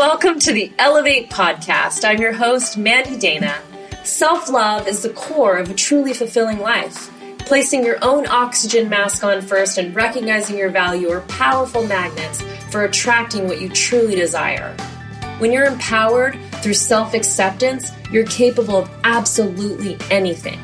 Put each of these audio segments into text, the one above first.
Welcome to the Elevate Podcast. I'm your host, Mandy Dana. Self love is the core of a truly fulfilling life. Placing your own oxygen mask on first and recognizing your value are powerful magnets for attracting what you truly desire. When you're empowered through self acceptance, you're capable of absolutely anything.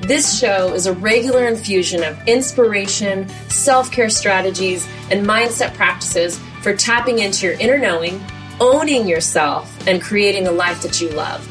This show is a regular infusion of inspiration, self care strategies, and mindset practices for tapping into your inner knowing, owning yourself, and creating a life that you love.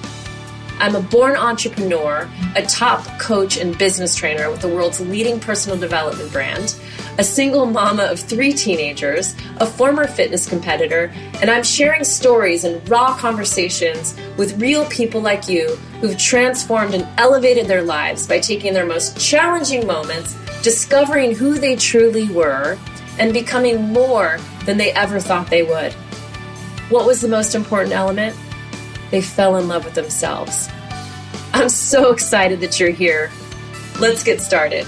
I'm a born entrepreneur, a top coach and business trainer with the world's leading personal development brand, a single mama of three teenagers, a former fitness competitor, and I'm sharing stories and raw conversations with real people like you who've transformed and elevated their lives by taking their most challenging moments, discovering who they truly were, and becoming more than they ever thought they would. What was the most important element? They fell in love with themselves. I'm so excited that you're here. Let's get started.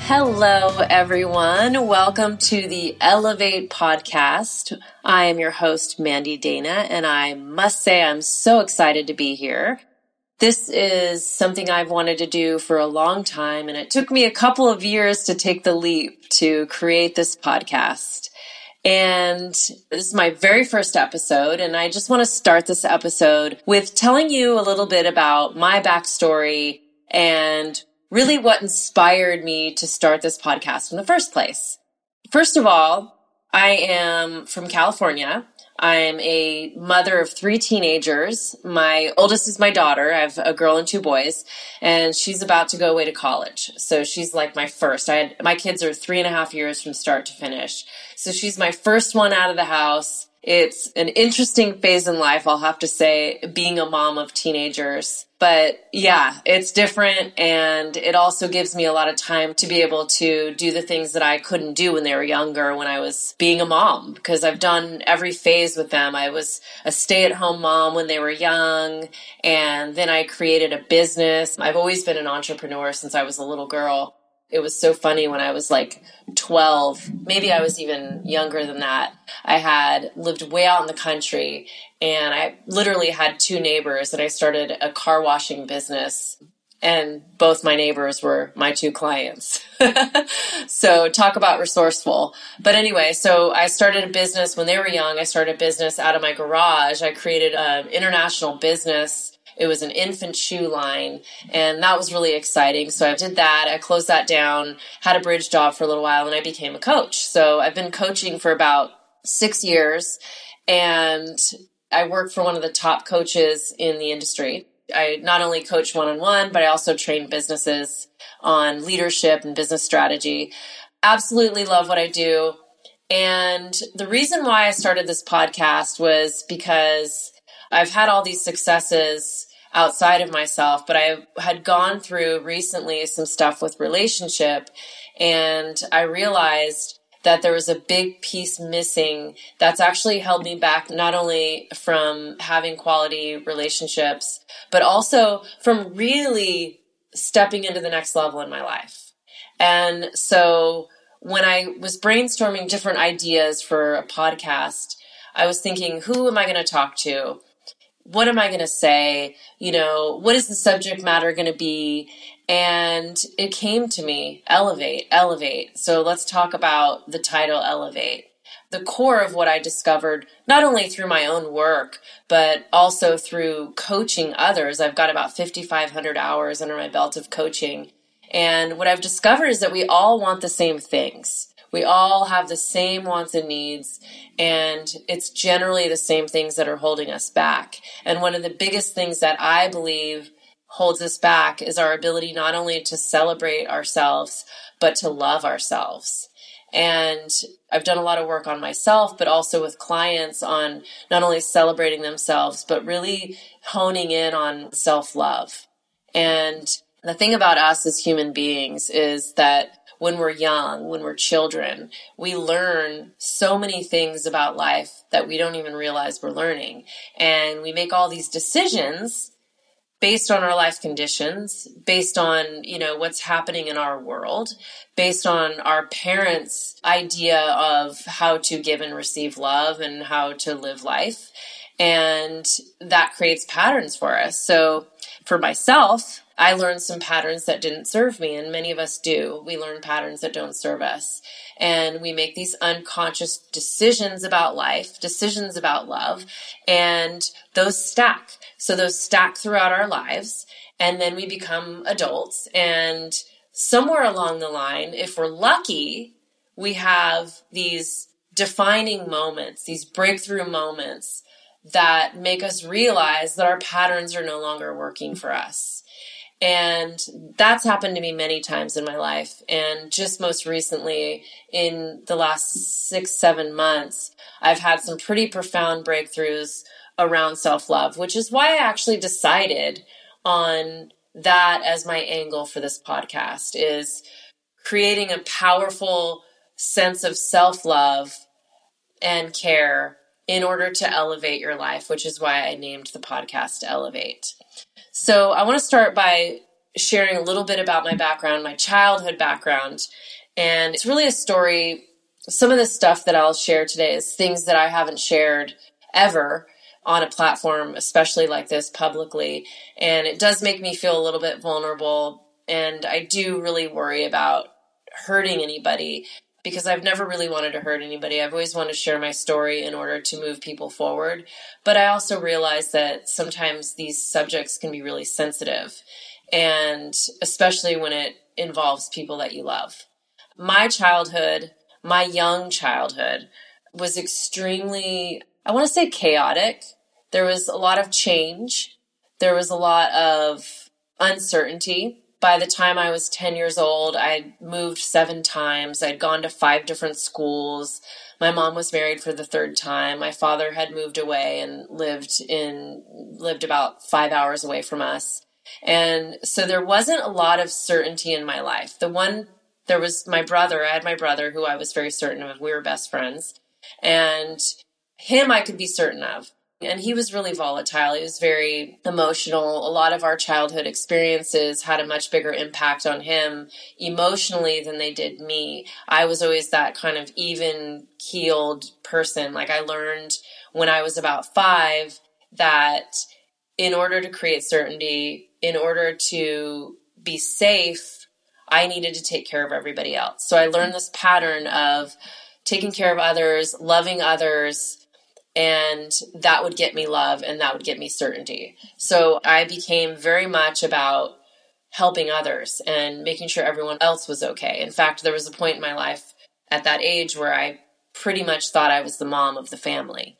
Hello, everyone. Welcome to the Elevate podcast. I am your host, Mandy Dana, and I must say I'm so excited to be here. This is something I've wanted to do for a long time, and it took me a couple of years to take the leap to create this podcast. And this is my very first episode, and I just want to start this episode with telling you a little bit about my backstory and really what inspired me to start this podcast in the first place. First of all, I am from California. I'm a mother of three teenagers. My oldest is my daughter. I have a girl and two boys, and she's about to go away to college. So she's like my first. I had my kids are three and a half years from start to finish. So she's my first one out of the house. It's an interesting phase in life, I'll have to say, being a mom of teenagers. But yeah, it's different. And it also gives me a lot of time to be able to do the things that I couldn't do when they were younger, when I was being a mom, because I've done every phase with them. I was a stay at home mom when they were young. And then I created a business. I've always been an entrepreneur since I was a little girl it was so funny when I was like 12, maybe I was even younger than that. I had lived way out in the country and I literally had two neighbors and I started a car washing business and both my neighbors were my two clients. so talk about resourceful. But anyway, so I started a business when they were young. I started a business out of my garage. I created an international business it was an infant shoe line, and that was really exciting. So I did that. I closed that down, had a bridge job for a little while, and I became a coach. So I've been coaching for about six years, and I work for one of the top coaches in the industry. I not only coach one on one, but I also train businesses on leadership and business strategy. Absolutely love what I do. And the reason why I started this podcast was because I've had all these successes outside of myself, but I had gone through recently some stuff with relationship and I realized that there was a big piece missing that's actually held me back not only from having quality relationships, but also from really stepping into the next level in my life. And so when I was brainstorming different ideas for a podcast, I was thinking, who am I going to talk to? What am I going to say? You know, what is the subject matter going to be? And it came to me elevate, elevate. So let's talk about the title elevate. The core of what I discovered, not only through my own work, but also through coaching others. I've got about 5,500 hours under my belt of coaching. And what I've discovered is that we all want the same things. We all have the same wants and needs, and it's generally the same things that are holding us back. And one of the biggest things that I believe holds us back is our ability not only to celebrate ourselves, but to love ourselves. And I've done a lot of work on myself, but also with clients on not only celebrating themselves, but really honing in on self love. And the thing about us as human beings is that when we're young, when we're children, we learn so many things about life that we don't even realize we're learning. And we make all these decisions based on our life conditions, based on, you know, what's happening in our world, based on our parents' idea of how to give and receive love and how to live life. And that creates patterns for us. So for myself, I learned some patterns that didn't serve me, and many of us do. We learn patterns that don't serve us. And we make these unconscious decisions about life, decisions about love, and those stack. So those stack throughout our lives, and then we become adults. And somewhere along the line, if we're lucky, we have these defining moments, these breakthrough moments that make us realize that our patterns are no longer working for us. And that's happened to me many times in my life. And just most recently, in the last six, seven months, I've had some pretty profound breakthroughs around self love, which is why I actually decided on that as my angle for this podcast is creating a powerful sense of self love and care in order to elevate your life, which is why I named the podcast Elevate. So I want to start by sharing a little bit about my background, my childhood background. And it's really a story. Some of the stuff that I'll share today is things that I haven't shared ever on a platform, especially like this publicly. And it does make me feel a little bit vulnerable. And I do really worry about hurting anybody because I've never really wanted to hurt anybody. I've always wanted to share my story in order to move people forward. But I also realize that sometimes these subjects can be really sensitive, and especially when it involves people that you love. My childhood, my young childhood, was extremely, I want to say chaotic. There was a lot of change, there was a lot of uncertainty by the time I was 10 years old, I'd moved seven times. I'd gone to five different schools. My mom was married for the third time. My father had moved away and lived in, lived about five hours away from us. And so there wasn't a lot of certainty in my life. The one, there was my brother. I had my brother who I was very certain of. We were best friends. And him I could be certain of. And he was really volatile. He was very emotional. A lot of our childhood experiences had a much bigger impact on him emotionally than they did me. I was always that kind of even keeled person. Like I learned when I was about five that in order to create certainty, in order to be safe, I needed to take care of everybody else. So I learned this pattern of taking care of others, loving others, and that would get me love and that would get me certainty. So I became very much about helping others and making sure everyone else was okay. In fact, there was a point in my life at that age where I pretty much thought I was the mom of the family.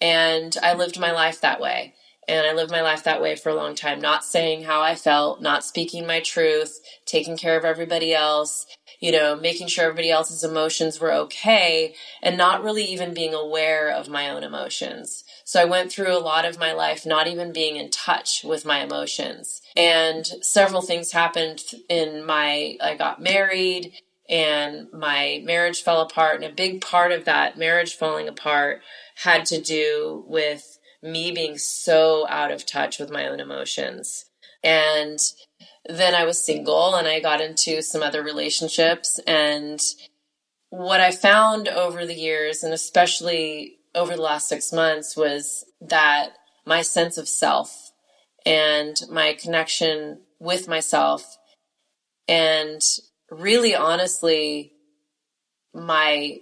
And I lived my life that way. And I lived my life that way for a long time, not saying how I felt, not speaking my truth, taking care of everybody else, you know, making sure everybody else's emotions were okay and not really even being aware of my own emotions. So I went through a lot of my life not even being in touch with my emotions. And several things happened in my, I got married and my marriage fell apart. And a big part of that marriage falling apart had to do with me being so out of touch with my own emotions. And then I was single and I got into some other relationships. And what I found over the years, and especially over the last six months, was that my sense of self and my connection with myself and really honestly my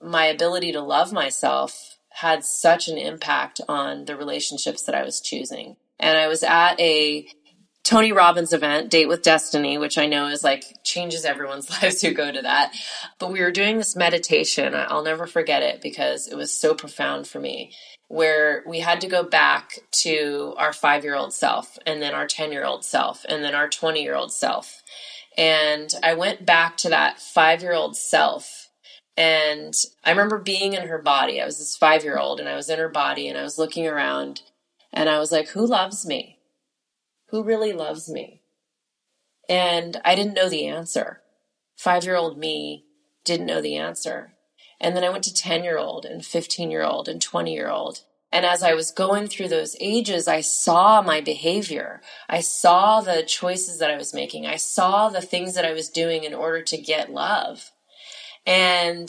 my ability to love myself had such an impact on the relationships that I was choosing. And I was at a Tony Robbins event, Date with Destiny, which I know is like changes everyone's lives who go to that. But we were doing this meditation. I'll never forget it because it was so profound for me, where we had to go back to our five year old self, and then our 10 year old self, and then our 20 year old self. And I went back to that five year old self. And I remember being in her body. I was this five year old, and I was in her body, and I was looking around, and I was like, Who loves me? Who really loves me? And I didn't know the answer. Five year old me didn't know the answer. And then I went to 10 year old and 15 year old and 20 year old. And as I was going through those ages, I saw my behavior. I saw the choices that I was making. I saw the things that I was doing in order to get love. And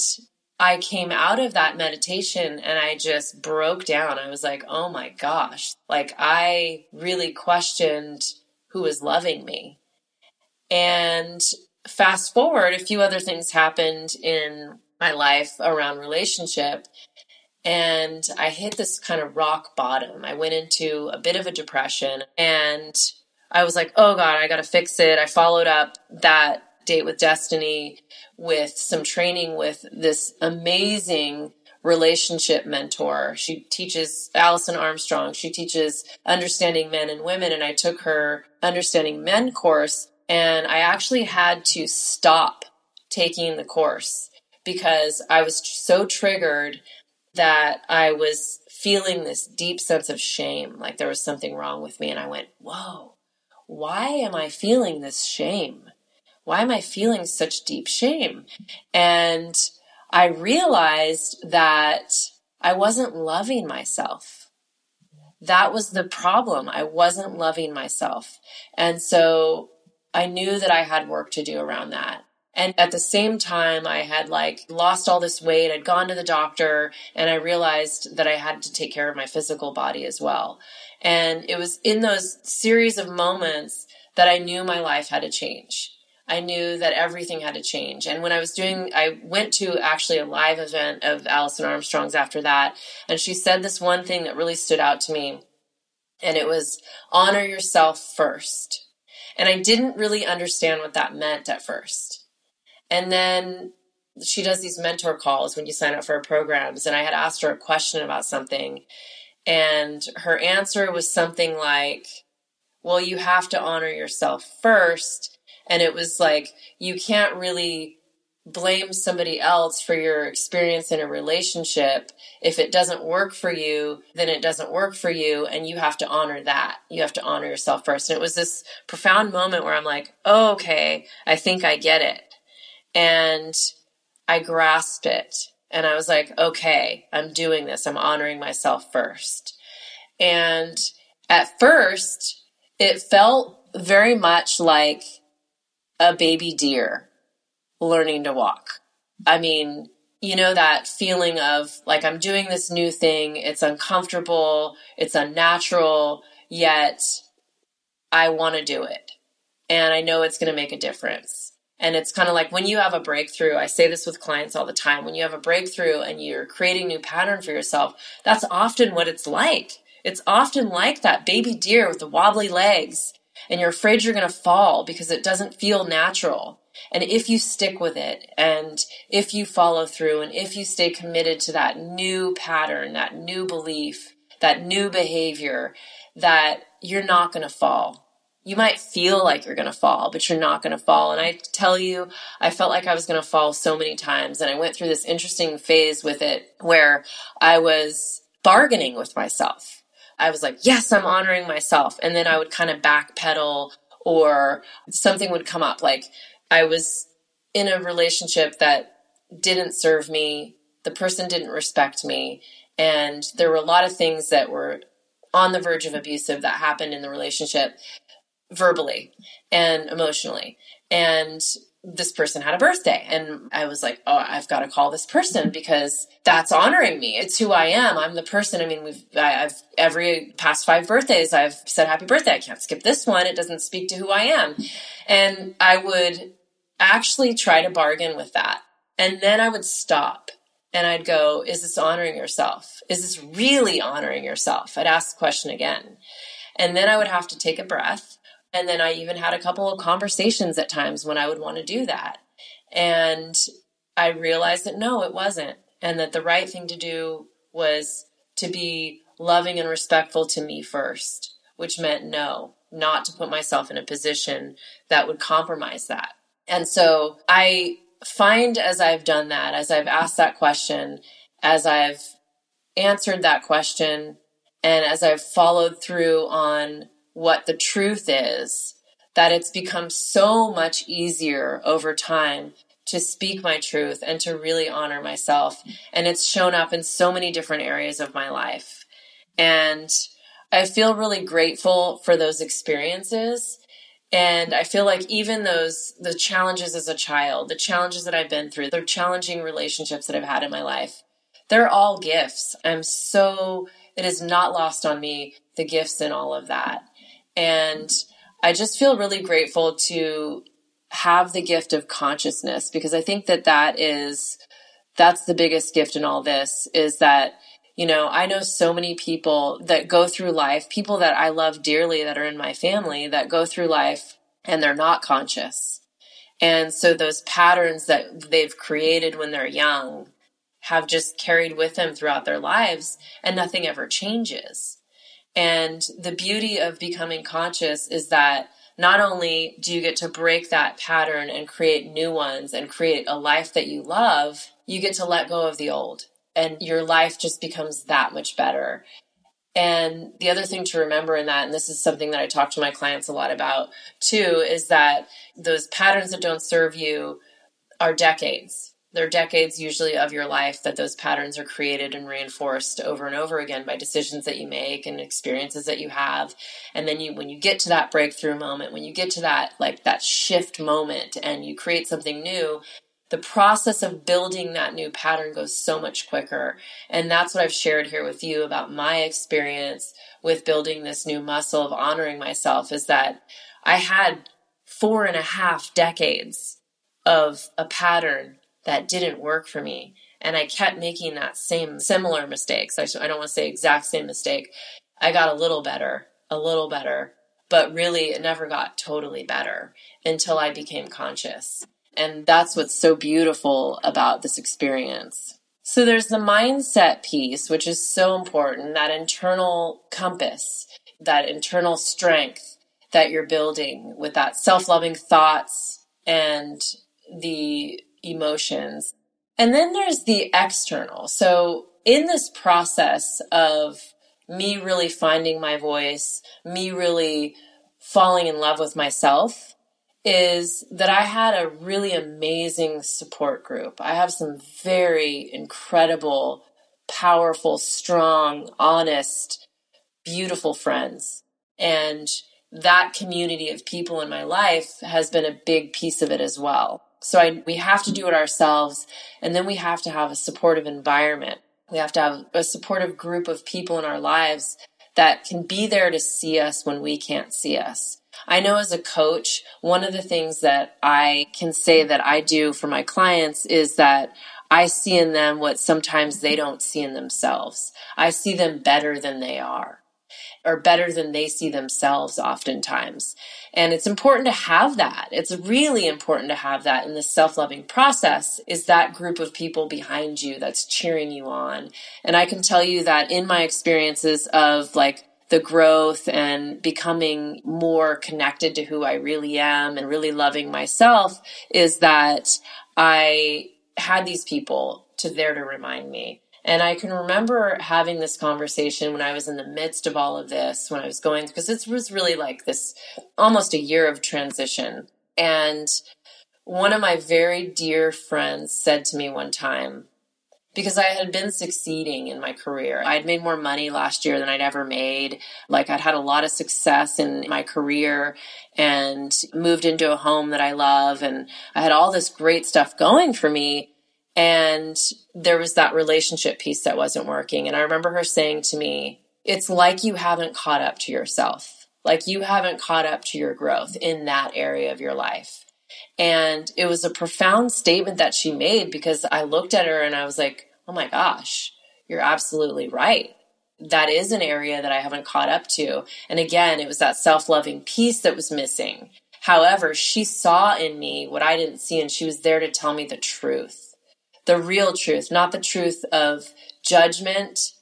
I came out of that meditation and I just broke down. I was like, oh my gosh. Like, I really questioned who was loving me. And fast forward, a few other things happened in my life around relationship. And I hit this kind of rock bottom. I went into a bit of a depression and I was like, oh God, I got to fix it. I followed up that date with destiny with some training with this amazing relationship mentor. She teaches Alison Armstrong. She teaches understanding men and women. And I took her understanding men course and I actually had to stop taking the course because I was so triggered that I was feeling this deep sense of shame, like there was something wrong with me. And I went, whoa, why am I feeling this shame? Why am I feeling such deep shame? And I realized that I wasn't loving myself. That was the problem. I wasn't loving myself. And so I knew that I had work to do around that. And at the same time, I had like lost all this weight. I'd gone to the doctor and I realized that I had to take care of my physical body as well. And it was in those series of moments that I knew my life had to change. I knew that everything had to change. And when I was doing, I went to actually a live event of Alison Armstrong's after that. And she said this one thing that really stood out to me. And it was honor yourself first. And I didn't really understand what that meant at first. And then she does these mentor calls when you sign up for her programs. And I had asked her a question about something. And her answer was something like, well, you have to honor yourself first and it was like, you can't really blame somebody else for your experience in a relationship. If it doesn't work for you, then it doesn't work for you. And you have to honor that. You have to honor yourself first. And it was this profound moment where I'm like, oh, okay, I think I get it. And I grasped it. And I was like, okay, I'm doing this. I'm honoring myself first. And at first, it felt very much like a baby deer learning to walk. I mean, you know, that feeling of like, I'm doing this new thing, it's uncomfortable, it's unnatural, yet I want to do it. And I know it's going to make a difference. And it's kind of like when you have a breakthrough, I say this with clients all the time when you have a breakthrough and you're creating new pattern for yourself, that's often what it's like. It's often like that baby deer with the wobbly legs and you're afraid you're going to fall because it doesn't feel natural. And if you stick with it and if you follow through and if you stay committed to that new pattern, that new belief, that new behavior, that you're not going to fall. You might feel like you're going to fall, but you're not going to fall. And I tell you, I felt like I was going to fall so many times. And I went through this interesting phase with it where I was bargaining with myself I was like, yes, I'm honoring myself. And then I would kind of backpedal or something would come up. Like I was in a relationship that didn't serve me, the person didn't respect me. And there were a lot of things that were on the verge of abusive that happened in the relationship verbally and emotionally. And this person had a birthday and I was like, oh, I've got to call this person because that's honoring me. It's who I am. I'm the person. I mean, we've, I, have every past five birthdays, I've said happy birthday. I can't skip this one. It doesn't speak to who I am. And I would actually try to bargain with that. And then I would stop and I'd go, is this honoring yourself? Is this really honoring yourself? I'd ask the question again. And then I would have to take a breath and then I even had a couple of conversations at times when I would want to do that. And I realized that no, it wasn't. And that the right thing to do was to be loving and respectful to me first, which meant no, not to put myself in a position that would compromise that. And so I find as I've done that, as I've asked that question, as I've answered that question, and as I've followed through on what the truth is, that it's become so much easier over time to speak my truth and to really honor myself. And it's shown up in so many different areas of my life. And I feel really grateful for those experiences. And I feel like even those, the challenges as a child, the challenges that I've been through, the challenging relationships that I've had in my life, they're all gifts. I'm so, it is not lost on me the gifts in all of that. And I just feel really grateful to have the gift of consciousness because I think that that is, that's the biggest gift in all this is that you know, I know so many people that go through life, people that I love dearly that are in my family that go through life and they're not conscious. And so those patterns that they've created when they're young have just carried with them throughout their lives and nothing ever changes. And the beauty of becoming conscious is that not only do you get to break that pattern and create new ones and create a life that you love, you get to let go of the old and your life just becomes that much better. And the other thing to remember in that, and this is something that I talk to my clients a lot about too, is that those patterns that don't serve you are decades. They're decades usually of your life that those patterns are created and reinforced over and over again by decisions that you make and experiences that you have. And then you when you get to that breakthrough moment, when you get to that like that shift moment and you create something new, the process of building that new pattern goes so much quicker. And that's what I've shared here with you about my experience with building this new muscle of honoring myself is that I had four and a half decades of a pattern that didn't work for me. And I kept making that same similar mistakes. I don't want to say exact same mistake. I got a little better, a little better, but really it never got totally better until I became conscious. And that's what's so beautiful about this experience. So there's the mindset piece, which is so important, that internal compass, that internal strength that you're building with that self-loving thoughts and the emotions. And then there's the external. So in this process of me really finding my voice, me really falling in love with myself, is that I had a really amazing support group. I have some very incredible, powerful, strong, honest, beautiful friends. And that community of people in my life has been a big piece of it as well. So I, we have to do it ourselves. And then we have to have a supportive environment. We have to have a supportive group of people in our lives that can be there to see us when we can't see us. I know as a coach, one of the things that I can say that I do for my clients is that I see in them what sometimes they don't see in themselves. I see them better than they are or better than they see themselves oftentimes. And it's important to have that. It's really important to have that in the self-loving process is that group of people behind you that's cheering you on. And I can tell you that in my experiences of like the growth and becoming more connected to who I really am and really loving myself is that I had these people to there to remind me. And I can remember having this conversation when I was in the midst of all of this, when I was going, because it was really like this almost a year of transition. And one of my very dear friends said to me one time, because I had been succeeding in my career. I'd made more money last year than I'd ever made. Like I'd had a lot of success in my career and moved into a home that I love and I had all this great stuff going for me. And there was that relationship piece that wasn't working. And I remember her saying to me, it's like you haven't caught up to yourself. Like you haven't caught up to your growth in that area of your life. And it was a profound statement that she made because I looked at her and I was like, oh my gosh, you're absolutely right. That is an area that I haven't caught up to. And again, it was that self loving piece that was missing. However, she saw in me what I didn't see, and she was there to tell me the truth the real truth, not the truth of judgment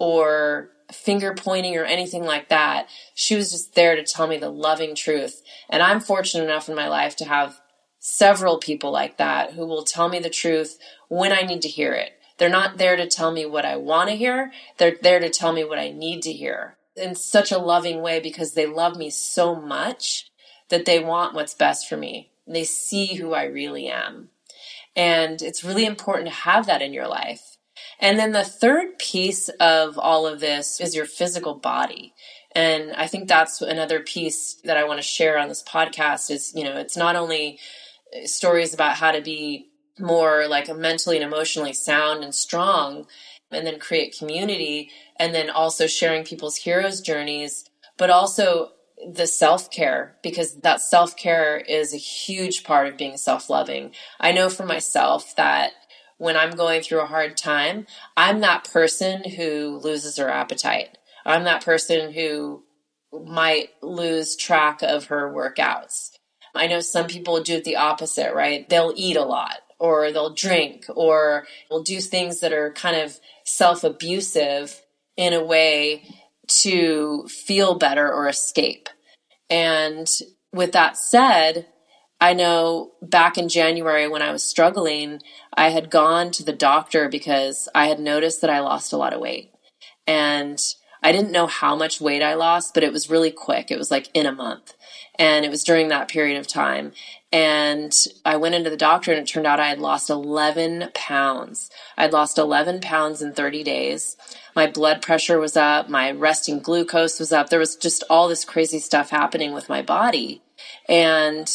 or finger pointing or anything like that. She was just there to tell me the loving truth. And I'm fortunate enough in my life to have several people like that who will tell me the truth when I need to hear it. They're not there to tell me what I want to hear. They're there to tell me what I need to hear in such a loving way because they love me so much that they want what's best for me. They see who I really am. And it's really important to have that in your life. And then the third piece of all of this is your physical body. And I think that's another piece that I want to share on this podcast is, you know, it's not only uh, stories about how to be more like mentally and emotionally sound and strong and then create community and then also sharing people's heroes journeys, but also the self care because that self care is a huge part of being self loving. I know for myself that when I'm going through a hard time, I'm that person who loses her appetite. I'm that person who might lose track of her workouts. I know some people do it the opposite, right? They'll eat a lot or they'll drink or will do things that are kind of self abusive in a way to feel better or escape. And with that said, I know back in January when I was struggling, I had gone to the doctor because I had noticed that I lost a lot of weight. And I didn't know how much weight I lost, but it was really quick. It was like in a month. And it was during that period of time. And I went into the doctor and it turned out I had lost 11 pounds. I'd lost 11 pounds in 30 days. My blood pressure was up. My resting glucose was up. There was just all this crazy stuff happening with my body. And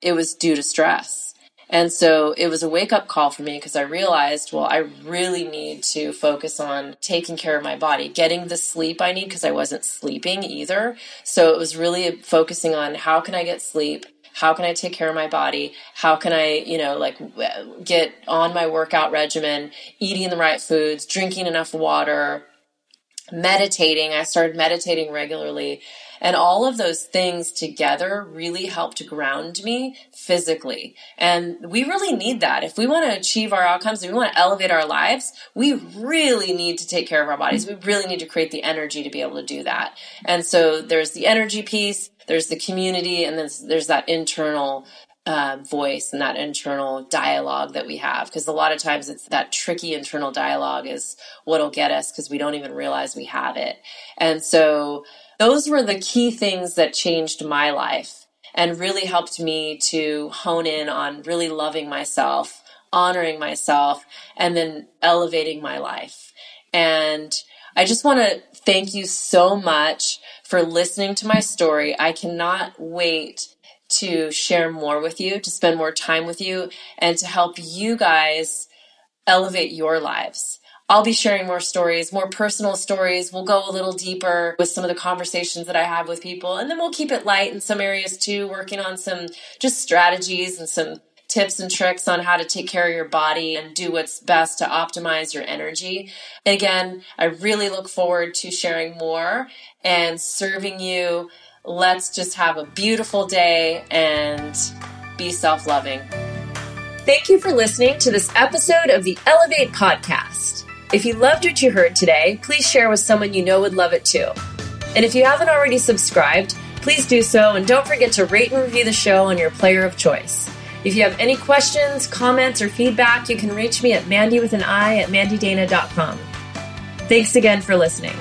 it was due to stress. And so it was a wake up call for me because I realized, well, I really need to focus on taking care of my body, getting the sleep I need because I wasn't sleeping either. So it was really focusing on how can I get sleep? How can I take care of my body? How can I, you know, like get on my workout regimen, eating the right foods, drinking enough water, meditating. I started meditating regularly. And all of those things together really helped ground me physically. And we really need that. If we want to achieve our outcomes, if we want to elevate our lives, we really need to take care of our bodies. We really need to create the energy to be able to do that. And so there's the energy piece, there's the community, and then there's that internal uh, voice and that internal dialogue that we have. Because a lot of times it's that tricky internal dialogue is what'll get us because we don't even realize we have it. And so those were the key things that changed my life and really helped me to hone in on really loving myself, honoring myself, and then elevating my life. And I just want to thank you so much for listening to my story. I cannot wait to share more with you, to spend more time with you, and to help you guys elevate your lives. I'll be sharing more stories, more personal stories. We'll go a little deeper with some of the conversations that I have with people. And then we'll keep it light in some areas too, working on some just strategies and some tips and tricks on how to take care of your body and do what's best to optimize your energy. Again, I really look forward to sharing more and serving you. Let's just have a beautiful day and be self loving. Thank you for listening to this episode of the Elevate Podcast. If you loved what you heard today, please share with someone you know would love it too. And if you haven't already subscribed, please do so and don't forget to rate and review the show on your player of choice. If you have any questions, comments, or feedback, you can reach me at Mandy with an I at mandydana.com. Thanks again for listening.